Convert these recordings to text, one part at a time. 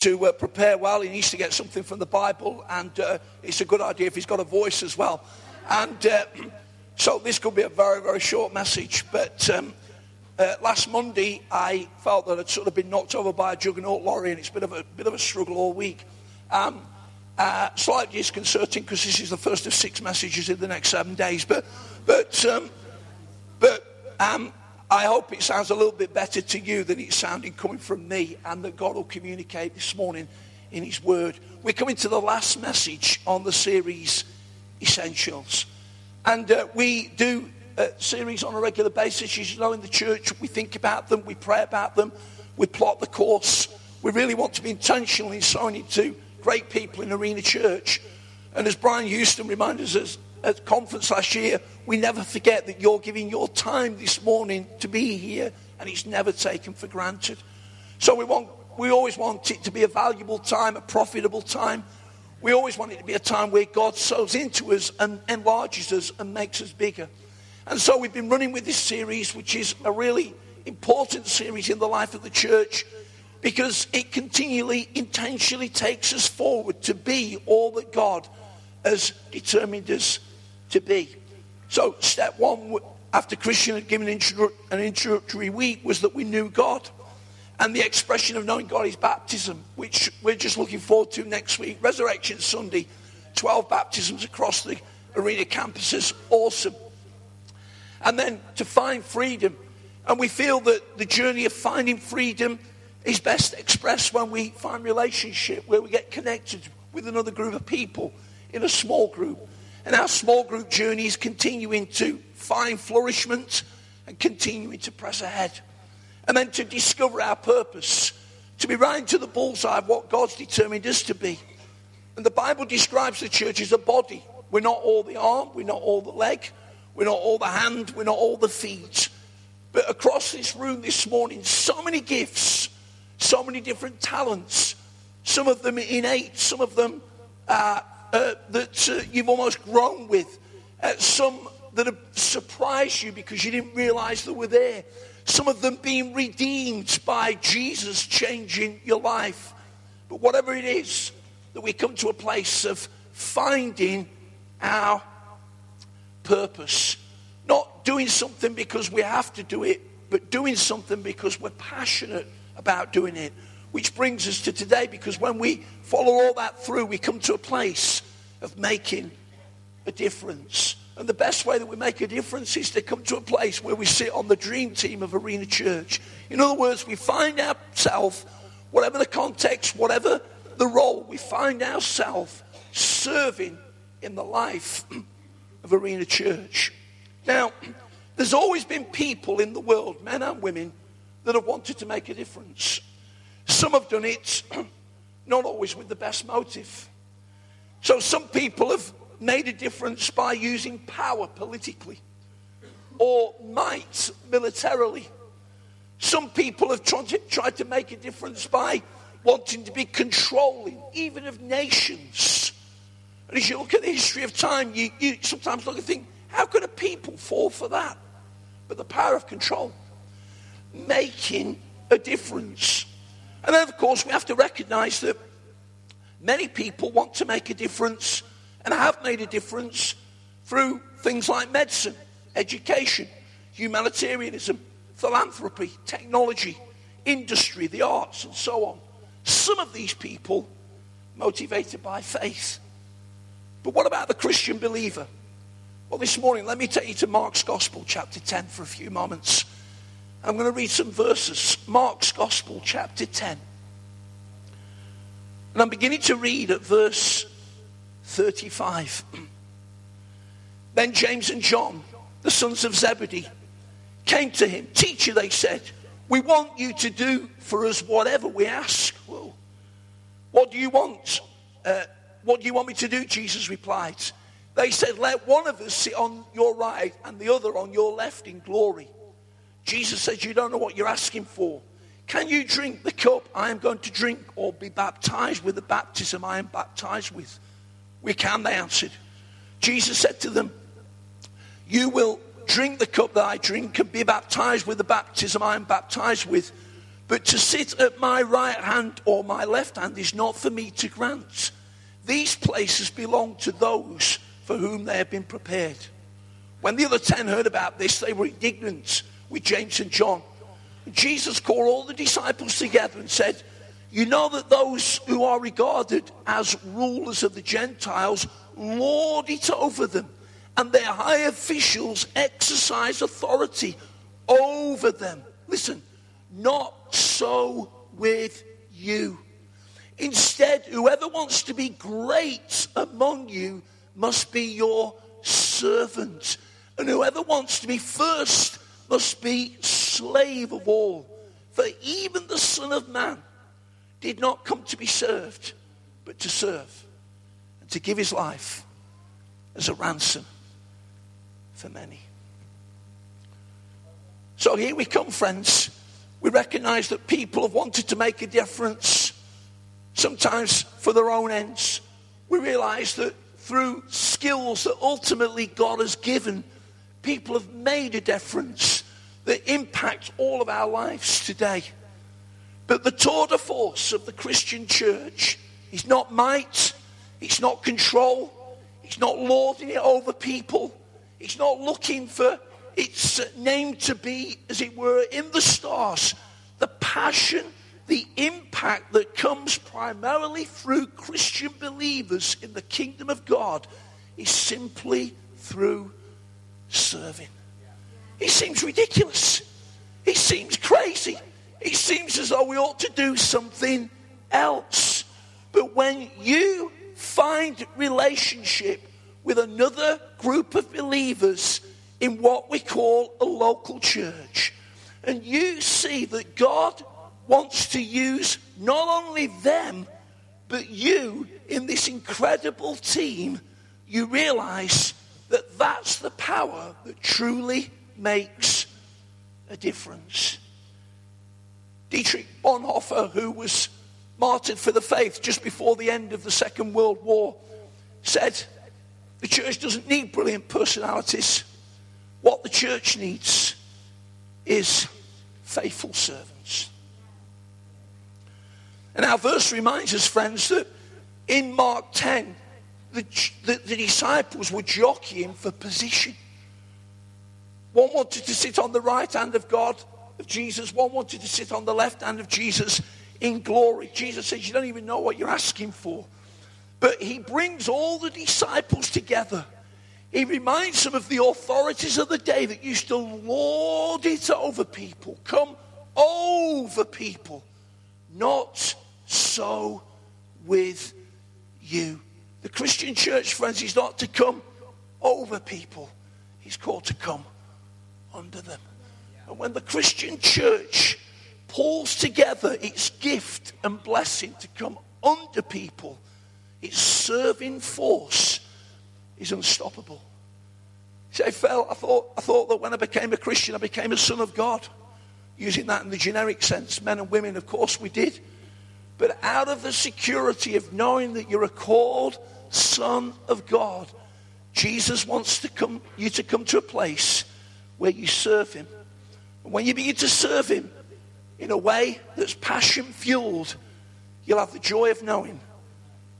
to uh, prepare well. He needs to get something from the Bible, and uh, it's a good idea if he's got a voice as well. And uh, so this could be a very, very short message. But um, uh, last Monday, I felt that I'd sort of been knocked over by a juggernaut lorry, and it's been a bit of a struggle all week. Um, uh, slightly disconcerting because this is the first of six messages in the next seven days. But, but, um, but um, I hope it sounds a little bit better to you than it's sounding coming from me, and that God will communicate this morning in His Word. We're coming to the last message on the series Essentials. And uh, we do a series on a regular basis. You know, in the church, we think about them, we pray about them, we plot the course. We really want to be intentional in sowing into great people in Arena Church. And as Brian Houston reminded us at conference last year, we never forget that you're giving your time this morning to be here, and it's never taken for granted. So we want, we always want it to be a valuable time, a profitable time. We always want it to be a time where God sows into us and enlarges us and makes us bigger. And so we've been running with this series, which is a really important series in the life of the church because it continually, intentionally takes us forward to be all that God has determined us to be. So, step one, after Christian had given an introductory week, was that we knew God. And the expression of knowing God is baptism, which we're just looking forward to next week. Resurrection Sunday, 12 baptisms across the arena campuses. Awesome. And then to find freedom. And we feel that the journey of finding freedom is best expressed when we find relationship, where we get connected with another group of people in a small group. And our small group journey is continuing to find flourishment and continuing to press ahead and then to discover our purpose, to be right into the bullseye of what God's determined us to be. And the Bible describes the church as a body. We're not all the arm, we're not all the leg, we're not all the hand, we're not all the feet. But across this room this morning, so many gifts, so many different talents, some of them innate, some of them uh, uh, that uh, you've almost grown with, uh, some that have surprised you because you didn't realize they were there some of them being redeemed by Jesus changing your life. But whatever it is, that we come to a place of finding our purpose. Not doing something because we have to do it, but doing something because we're passionate about doing it. Which brings us to today, because when we follow all that through, we come to a place of making a difference. And the best way that we make a difference is to come to a place where we sit on the dream team of Arena Church. In other words, we find ourselves, whatever the context, whatever the role, we find ourselves serving in the life of Arena Church. Now, there's always been people in the world, men and women, that have wanted to make a difference. Some have done it not always with the best motive. So some people have made a difference by using power politically or might militarily. Some people have tried to, make a difference by wanting to be controlling, even of nations. And as you look at the history of time, you, you sometimes look and think, how could a people fall for that? But the power of control, making a difference. And then, of course, we have to recognize that many people want to make a difference and have made a difference through things like medicine, education, humanitarianism, philanthropy, technology, industry, the arts, and so on. Some of these people motivated by faith. But what about the Christian believer? Well, this morning, let me take you to Mark's Gospel, chapter 10, for a few moments. I'm going to read some verses. Mark's Gospel, chapter 10. And I'm beginning to read at verse 35. Then James and John, the sons of Zebedee, came to him. Teacher, they said, we want you to do for us whatever we ask. Well, what do you want? Uh, what do you want me to do? Jesus replied. They said, Let one of us sit on your right and the other on your left in glory. Jesus said, You don't know what you're asking for. Can you drink the cup I am going to drink or be baptized with the baptism I am baptized with? We can, they answered. Jesus said to them, You will drink the cup that I drink and be baptized with the baptism I am baptized with. But to sit at my right hand or my left hand is not for me to grant. These places belong to those for whom they have been prepared. When the other ten heard about this, they were indignant with James and John. Jesus called all the disciples together and said, You know that those who are regarded as rulers of the Gentiles lord it over them, and their high officials exercise authority over them. Listen, not so with you. Instead, whoever wants to be great among you must be your servant. And whoever wants to be first must be slave of all. For even the Son of Man did not come to be served, but to serve and to give his life as a ransom for many. So here we come, friends we recognize that people have wanted to make a difference, sometimes for their own ends. We realize that through skills that ultimately God has given, people have made a difference that impacts all of our lives today. But the tour de force of the Christian church is not might, it's not control, it's not lording it over people, it's not looking for it's name to be, as it were, in the stars. The passion, the impact that comes primarily through Christian believers in the kingdom of God is simply through serving. It seems ridiculous. It seems crazy. It seems as though we ought to do something else. But when you find relationship with another group of believers in what we call a local church. And you see that God wants to use not only them, but you in this incredible team. You realize that that's the power that truly makes a difference. Dietrich Bonhoeffer, who was martyred for the faith just before the end of the Second World War, said, The church doesn't need brilliant personalities. What the church needs is faithful servants. And our verse reminds us, friends, that in Mark 10, the, the, the, disciples were jockeying for position. One wanted to sit on the right hand of God, of Jesus. One wanted to sit on the left hand of Jesus in glory. Jesus says, You don't even know what you're asking for. But he brings all the disciples together he reminds them of the authorities of the day that used to lord it over people, come over people. Not so with you. The Christian church, friends, is not to come over people, he's called to come under them. And when the Christian church pulls together its gift and blessing to come under people, its serving force is unstoppable. See, I felt, I thought, I thought that when I became a Christian, I became a son of God. Using that in the generic sense, men and women, of course we did. But out of the security of knowing that you're a called son of God, Jesus wants to come, you to come to a place where you serve him. And when you begin to serve him in a way that's passion fueled, you'll have the joy of knowing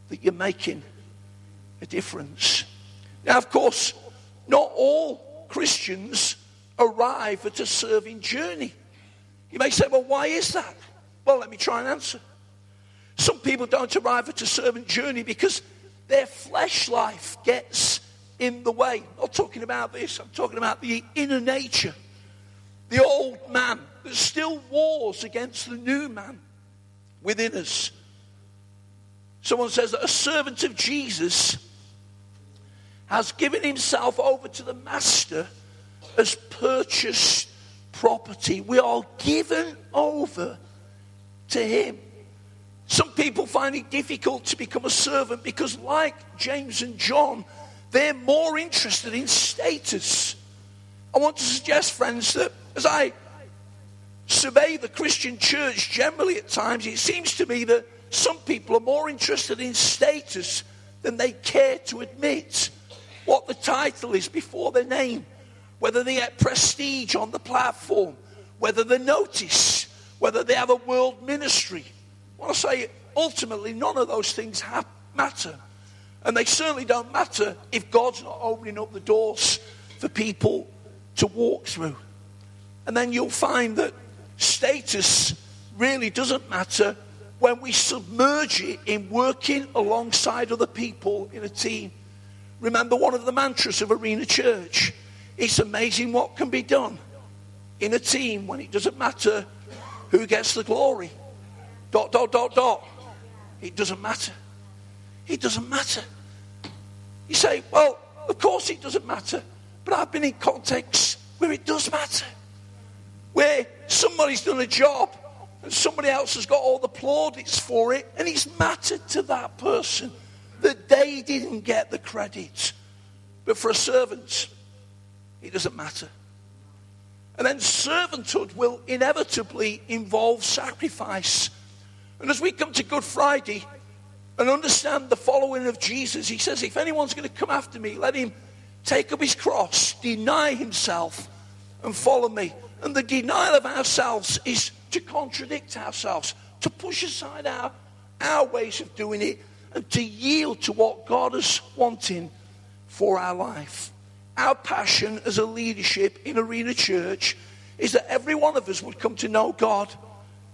that you're making a difference. Now, of course, not all Christians arrive at a serving journey. You may say, well, why is that? Well, let me try and answer. Some people don't arrive at a servant journey because their flesh life gets in the way. I'm not talking about this, I'm talking about the inner nature. The old man that still wars against the new man within us. Someone says that a servant of Jesus has given himself over to the master as purchased property. We are given over to him. Some people find it difficult to become a servant because, like James and John, they're more interested in status. I want to suggest, friends, that as I survey the Christian church generally at times, it seems to me that some people are more interested in status than they care to admit what the title is before their name, whether they get prestige on the platform, whether they're noticed, whether they have a world ministry. I want to say, ultimately, none of those things have, matter. And they certainly don't matter if God's not opening up the doors for people to walk through. And then you'll find that status really doesn't matter when we submerge it in working alongside other people in a team. Remember one of the mantras of Arena Church it's amazing what can be done in a team when it doesn't matter who gets the glory. Dot, dot, dot, dot. It doesn't matter. It doesn't matter. You say, well, of course it doesn't matter. But I've been in contexts where it does matter. Where somebody's done a job and somebody else has got all the plaudits for it, and it's mattered to that person that they didn't get the credit. But for a servant, it doesn't matter. And then servanthood will inevitably involve sacrifice. And as we come to Good Friday and understand the following of Jesus, he says, If anyone's going to come after me, let him take up his cross, deny himself, and follow me. And the denial of ourselves is to contradict ourselves, to push aside our, our ways of doing it, and to yield to what God is wanting for our life. Our passion as a leadership in Arena Church is that every one of us would come to know God,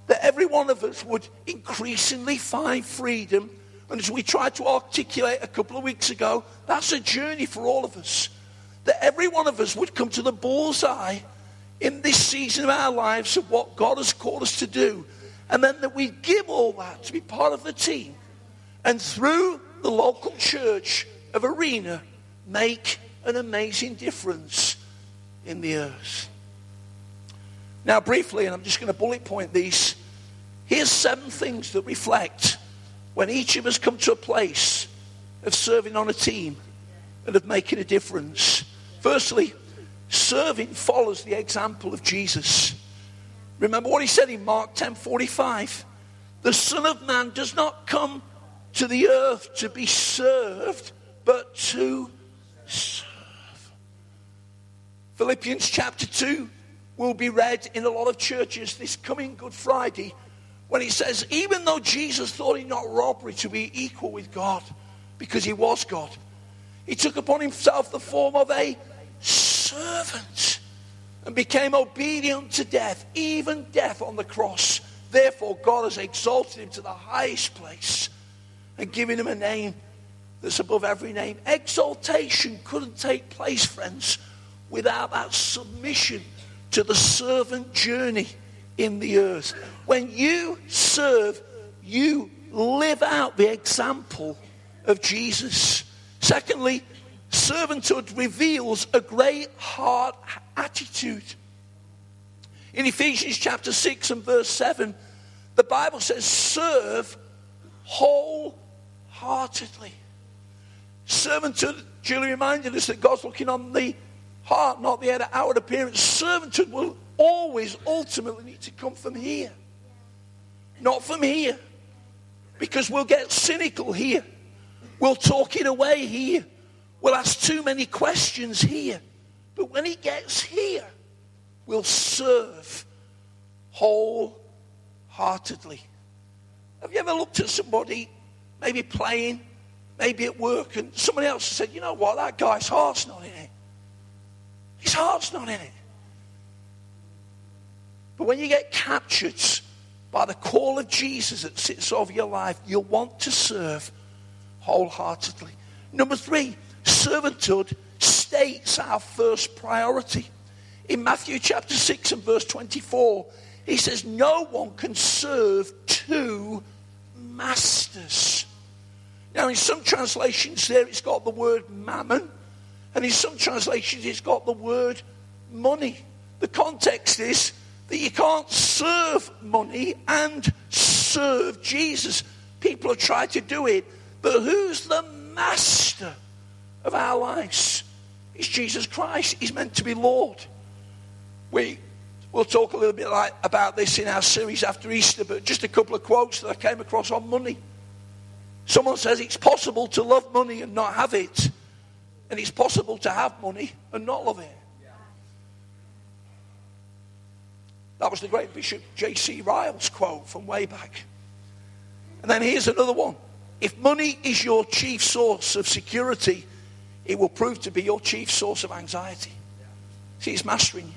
that every one of us would increasingly find freedom. And as we tried to articulate a couple of weeks ago, that's a journey for all of us. That every one of us would come to the bullseye in this season of our lives of what God has called us to do. And then that we give all that to be part of the team. And through the local church of Arena, make an amazing difference in the earth. Now, briefly, and I'm just going to bullet point these, here's seven things that reflect when each of us come to a place of serving on a team and of making a difference. Firstly, serving follows the example of Jesus. Remember what he said in Mark 10:45. The Son of Man does not come to the earth to be served, but to serve. Philippians chapter 2 will be read in a lot of churches this coming Good Friday when he says, even though Jesus thought it not robbery to be equal with God, because he was God, he took upon himself the form of a servant and became obedient to death, even death on the cross. Therefore, God has exalted him to the highest place and given him a name that's above every name. Exaltation couldn't take place, friends, without that submission to the servant journey in the earth. When you serve, you live out the example of Jesus. Secondly, servanthood reveals a great heart attitude. In Ephesians chapter 6 and verse 7, the Bible says, serve wholeheartedly. Servanthood, Julie reminded us that God's looking on the heart, not the outward appearance. Servanthood will always ultimately need to come from here, not from here, because we'll get cynical here. We'll talk it away here. We'll ask too many questions here. But when he gets here, we'll serve wholeheartedly. Have you ever looked at somebody, maybe playing, maybe at work, and somebody else said, you know what, that guy's heart's not in it. His heart's not in it. But when you get captured by the call of Jesus that sits over your life, you'll want to serve wholeheartedly. Number three, servanthood states our first priority. In Matthew chapter 6 and verse 24, he says, No one can serve two masters. Now, in some translations, there it's got the word mammon, and in some translations, it's got the word money. The context is that you can't serve money and serve Jesus. People have tried to do it, but who's the master of our lives? It's Jesus Christ. He's meant to be Lord. We will talk a little bit like, about this in our series after Easter, but just a couple of quotes that I came across on money. Someone says it's possible to love money and not have it, and it's possible to have money and not love it. That was the great Bishop J.C. Ryle's quote from way back. And then here's another one. If money is your chief source of security, it will prove to be your chief source of anxiety. See, it's mastering you.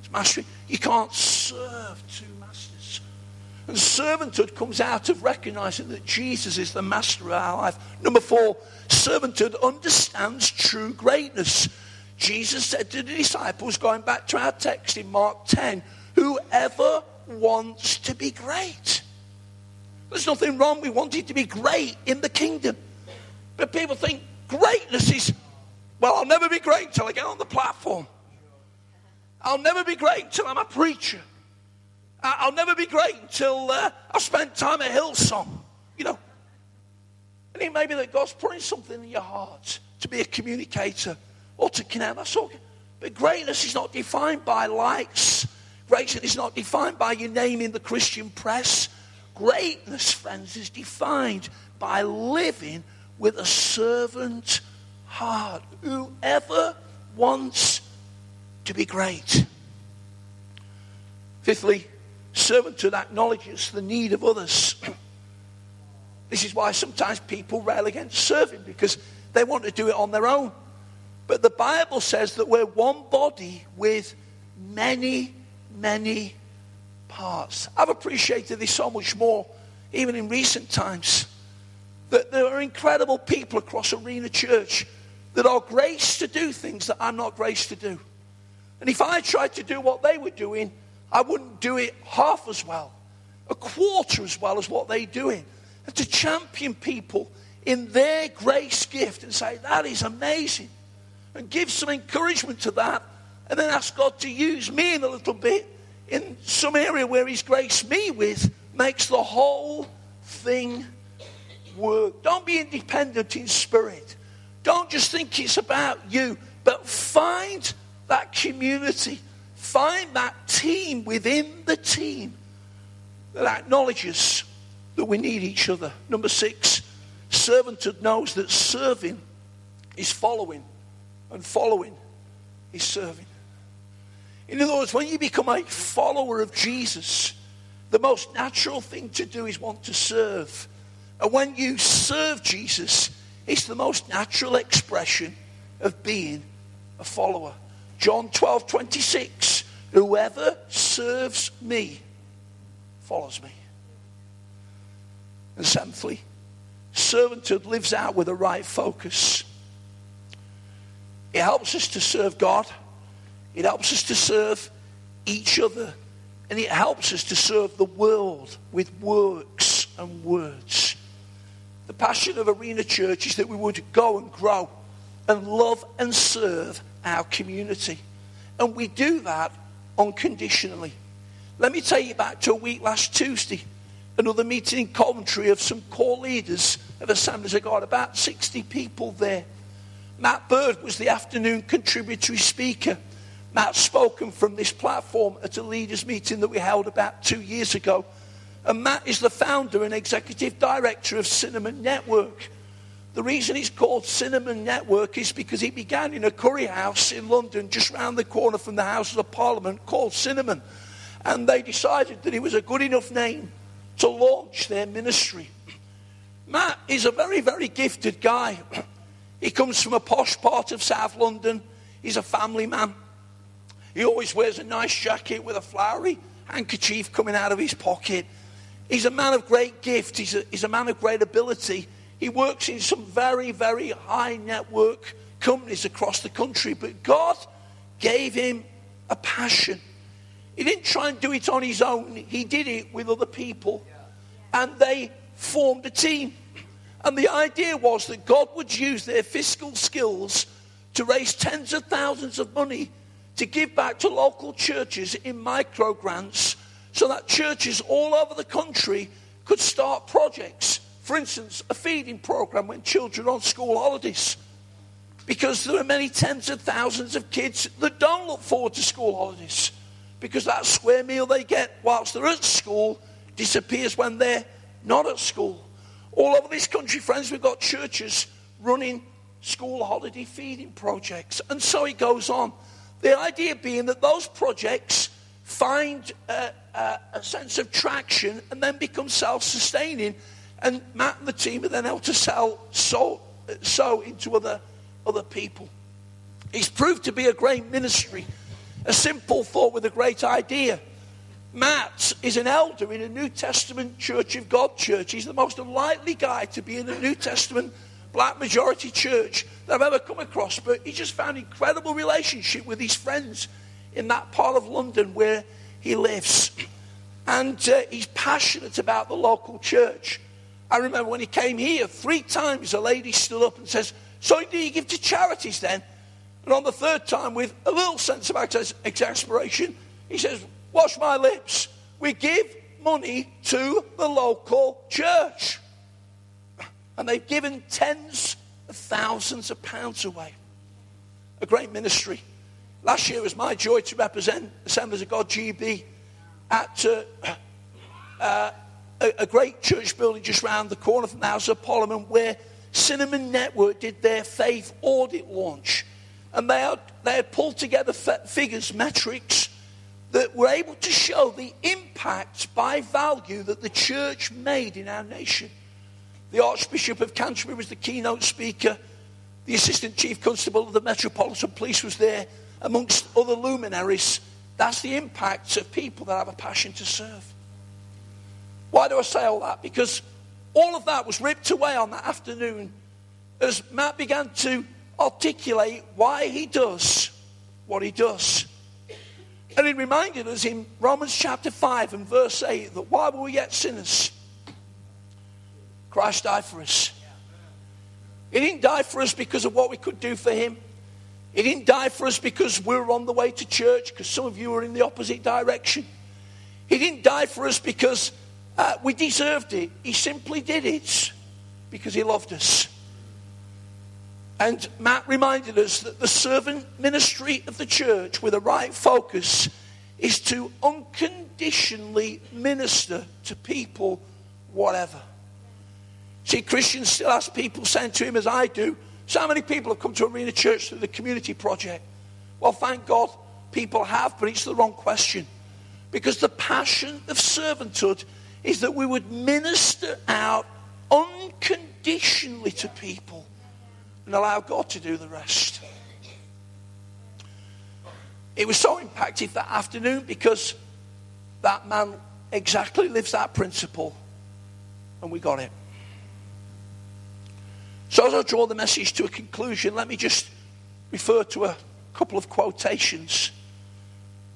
It's mastering. You can't serve two masters. And servanthood comes out of recognizing that Jesus is the master of our life. Number four, servanthood understands true greatness. Jesus said to the disciples, going back to our text in Mark 10, whoever wants to be great. There's nothing wrong with wanting to be great in the kingdom. But people think greatness is, well, I'll never be great until I get on the platform. I'll never be great until I'm a preacher. I'll never be great until uh, I've spent time at Hillsong. You know. And it may be that God's putting something in your heart to be a communicator or to connect. That's all. But greatness is not defined by likes. Greatness is not defined by your name in the Christian press. Greatness, friends, is defined by living with a servant heart. Whoever wants to be great. Fifthly, servanthood acknowledges the need of others. this is why sometimes people rail against serving because they want to do it on their own. But the Bible says that we're one body with many, many parts. I've appreciated this so much more, even in recent times, that there are incredible people across Arena Church that are graced to do things that I'm not graced to do. And if I tried to do what they were doing, I wouldn't do it half as well, a quarter as well as what they're doing. And to champion people in their grace gift and say, that is amazing, and give some encouragement to that, and then ask God to use me in a little bit in some area where He's graced me with makes the whole thing work. Don't be independent in spirit. Don't just think it's about you, but find that community. Find that team within the team that acknowledges that we need each other. Number six, servanthood knows that serving is following, and following is serving. In other words, when you become a follower of Jesus, the most natural thing to do is want to serve. And when you serve Jesus, it's the most natural expression of being a follower. John 12, 26. Whoever serves me follows me. And seventhly, servanthood lives out with a right focus. It helps us to serve God it helps us to serve each other. And it helps us to serve the world with works and words. The passion of Arena Church is that we would go and grow and love and serve our community. And we do that unconditionally. Let me take you back to a week last Tuesday, another meeting in Coventry of some core leaders of Assemblies of God, about 60 people there. Matt Bird was the afternoon contributory speaker. Matt spoken from this platform at a leaders' meeting that we held about two years ago. And Matt is the founder and executive director of Cinnamon Network. The reason it's called Cinnamon Network is because it began in a curry house in London, just round the corner from the Houses of Parliament, called Cinnamon. And they decided that it was a good enough name to launch their ministry. Matt is a very, very gifted guy. He comes from a posh part of South London. He's a family man. He always wears a nice jacket with a flowery handkerchief coming out of his pocket. He's a man of great gift. He's a, he's a man of great ability. He works in some very, very high network companies across the country. But God gave him a passion. He didn't try and do it on his own, he did it with other people. And they formed a team. And the idea was that God would use their fiscal skills to raise tens of thousands of money to give back to local churches in micro grants so that churches all over the country could start projects. For instance, a feeding program when children are on school holidays. Because there are many tens of thousands of kids that don't look forward to school holidays. Because that square meal they get whilst they're at school disappears when they're not at school. All over this country, friends, we've got churches running school holiday feeding projects. And so it goes on. The idea being that those projects find a, a, a sense of traction and then become self sustaining. And Matt and the team are then able to sell so, so into other, other people. He's proved to be a great ministry, a simple thought with a great idea. Matt is an elder in a New Testament Church of God church. He's the most unlikely guy to be in a New Testament black majority church that I've ever come across, but he just found incredible relationship with his friends in that part of London where he lives. And uh, he's passionate about the local church. I remember when he came here, three times a lady stood up and says, So do you give to charities then? And on the third time, with a little sense of exasperation, he says, Wash my lips. We give money to the local church. And they've given tens of thousands of pounds away. A great ministry. Last year it was my joy to represent Assemblies of God GB at uh, uh, a, a, great church building just round the corner from the House of Parliament where Cinnamon Network did their faith audit launch. And they had, they had pulled together figures, metrics, that were able to show the impact by value that the church made in our nation. The Archbishop of Canterbury was the keynote speaker. The Assistant Chief Constable of the Metropolitan Police was there, amongst other luminaries. That's the impact of people that have a passion to serve. Why do I say all that? Because all of that was ripped away on that afternoon as Matt began to articulate why he does what he does. And he reminded us in Romans chapter 5 and verse 8 that while we were yet sinners, Christ died for us. He didn't die for us because of what we could do for him. He didn't die for us because we were on the way to church, because some of you were in the opposite direction. He didn't die for us because uh, we deserved it. He simply did it because he loved us. And Matt reminded us that the servant ministry of the church with a right focus is to unconditionally minister to people, whatever. See, Christians still ask people saying to him, as I do, so how many people have come to Arena Church through the community project. Well, thank God people have, but it's the wrong question. Because the passion of servanthood is that we would minister out unconditionally to people and allow God to do the rest. It was so impactful that afternoon because that man exactly lives that principle, and we got it. So, as I draw the message to a conclusion, let me just refer to a couple of quotations.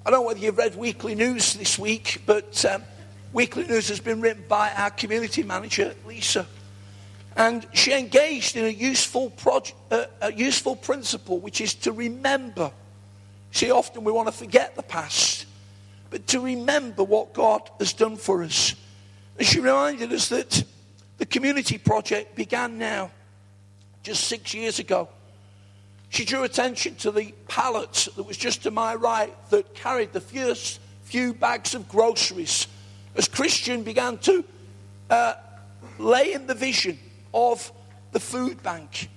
I don't know whether you've read Weekly News this week, but um, Weekly News has been written by our community manager, Lisa. And she engaged in a useful, project, uh, a useful principle, which is to remember. See, often we want to forget the past, but to remember what God has done for us. And she reminded us that the community project began now, just six years ago. She drew attention to the pallet that was just to my right that carried the first few bags of groceries as Christian began to uh, lay in the vision of the food bank.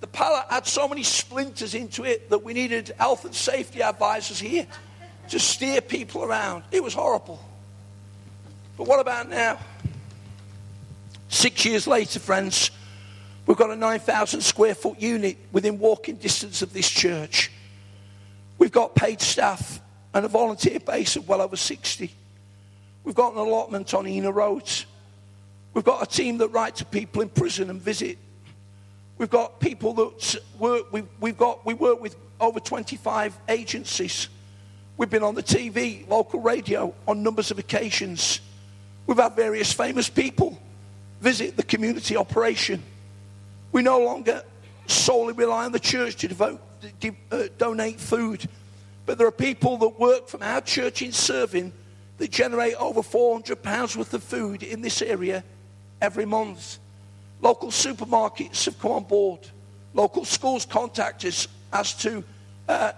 The pallet had so many splinters into it that we needed health and safety advisors here to steer people around. It was horrible. But what about now? Six years later, friends, we've got a 9,000 square foot unit within walking distance of this church. We've got paid staff and a volunteer base of well over 60. We've got an allotment on Ina Roads. We've got a team that write to people in prison and visit. We've got people that work, we, we've got, we work with over 25 agencies. We've been on the TV, local radio on numbers of occasions. We've had various famous people visit the community operation. We no longer solely rely on the church to devote, uh, donate food, but there are people that work from our church in serving that generate over 400 pounds worth of food in this area every month. Local supermarkets have come on board. Local schools contact us as to uh,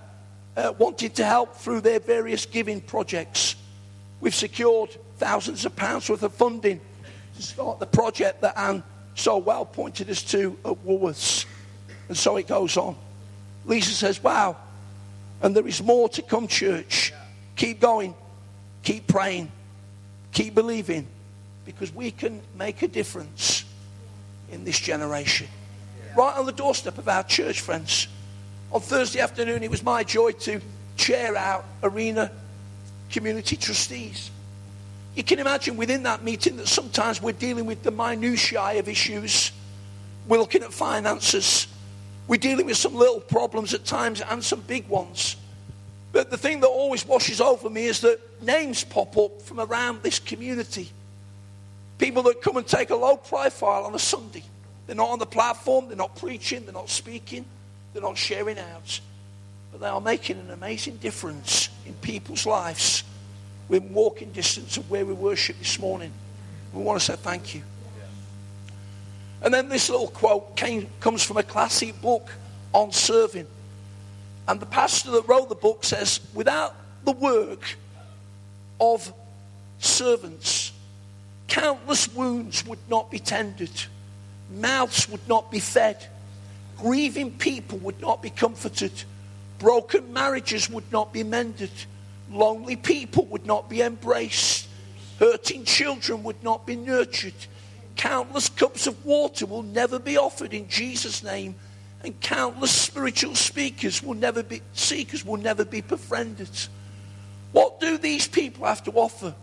uh, wanting to help through their various giving projects. We've secured thousands of pounds worth of funding to start the project that Anne so well pointed us to at Woolworths. And so it goes on. Lisa says, Wow. And there is more to come, church. Keep going. Keep praying. Keep believing. Because we can make a difference in this generation. Right on the doorstep of our church, friends. On Thursday afternoon, it was my joy to chair our arena community trustees. You can imagine within that meeting that sometimes we're dealing with the minutiae of issues. We're looking at finances. We're dealing with some little problems at times and some big ones. But the thing that always washes over me is that names pop up from around this community. People that come and take a low profile on a Sunday. They're not on the platform, they're not preaching, they're not speaking, they're not sharing out. But they are making an amazing difference in people's lives. We're walking distance of where we worship this morning. We want to say thank you. And then this little quote came, comes from a classic book on serving. And the pastor that wrote the book says, without the work of servants, countless wounds would not be tended, mouths would not be fed, grieving people would not be comforted, broken marriages would not be mended, lonely people would not be embraced, hurting children would not be nurtured, countless cups of water will never be offered in Jesus' name and countless spiritual speakers will never be seekers will never be befriended. What do these people have to offer?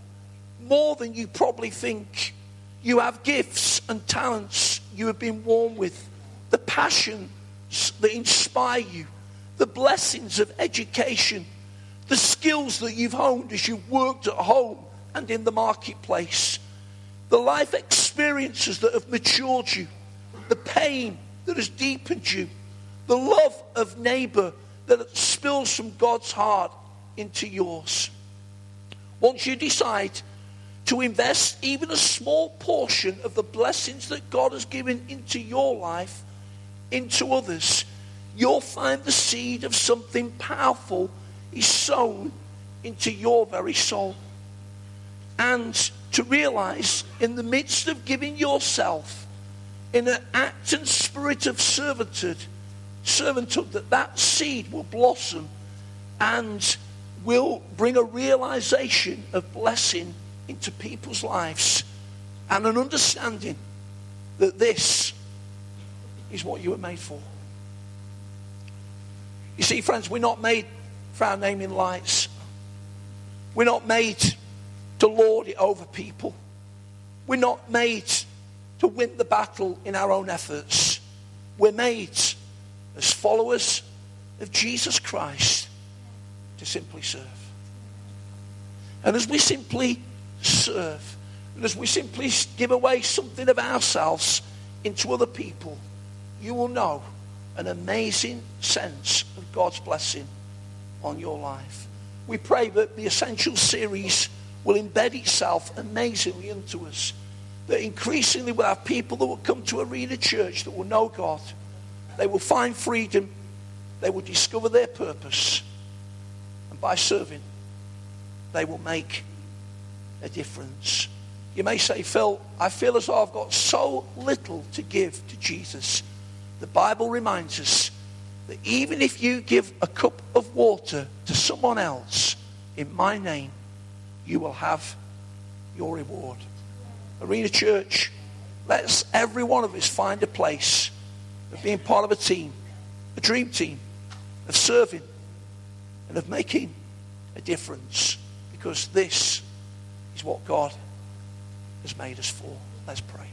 More than you probably think. You have gifts and talents you have been born with, the passions that inspire you, the blessings of education, the skills that you've honed as you've worked at home and in the marketplace, the life experiences that have matured you, the pain that has deepened you, the love of neighbor that spills from God's heart into yours. Once you decide to invest even a small portion of the blessings that God has given into your life into others, you'll find the seed of something powerful is sown into your very soul. And to realize in the midst of giving yourself in an act and spirit of servanthood, servanthood that that seed will blossom and will bring a realization of blessing into people's lives and an understanding that this is what you were made for. You see, friends, we're not made for our naming lights. We're not made to lord it over people. We're not made to win the battle in our own efforts. We're made as followers of Jesus Christ to simply serve. And as we simply serve, and as we simply give away something of ourselves into other people, you will know an amazing sense of God's blessing on your life. We pray that the Essential series will embed itself amazingly into us that increasingly we'll have people that will come to Arena Church that will know God. They will find freedom. They will discover their purpose. And by serving, they will make a difference. You may say, Phil, I feel as though I've got so little to give to Jesus. The Bible reminds us that even if you give a cup of water to someone else in my name, you will have your reward. Arena Church, let's every one of us find a place of being part of a team, a dream team, of serving and of making a difference because this is what God has made us for. Let's pray.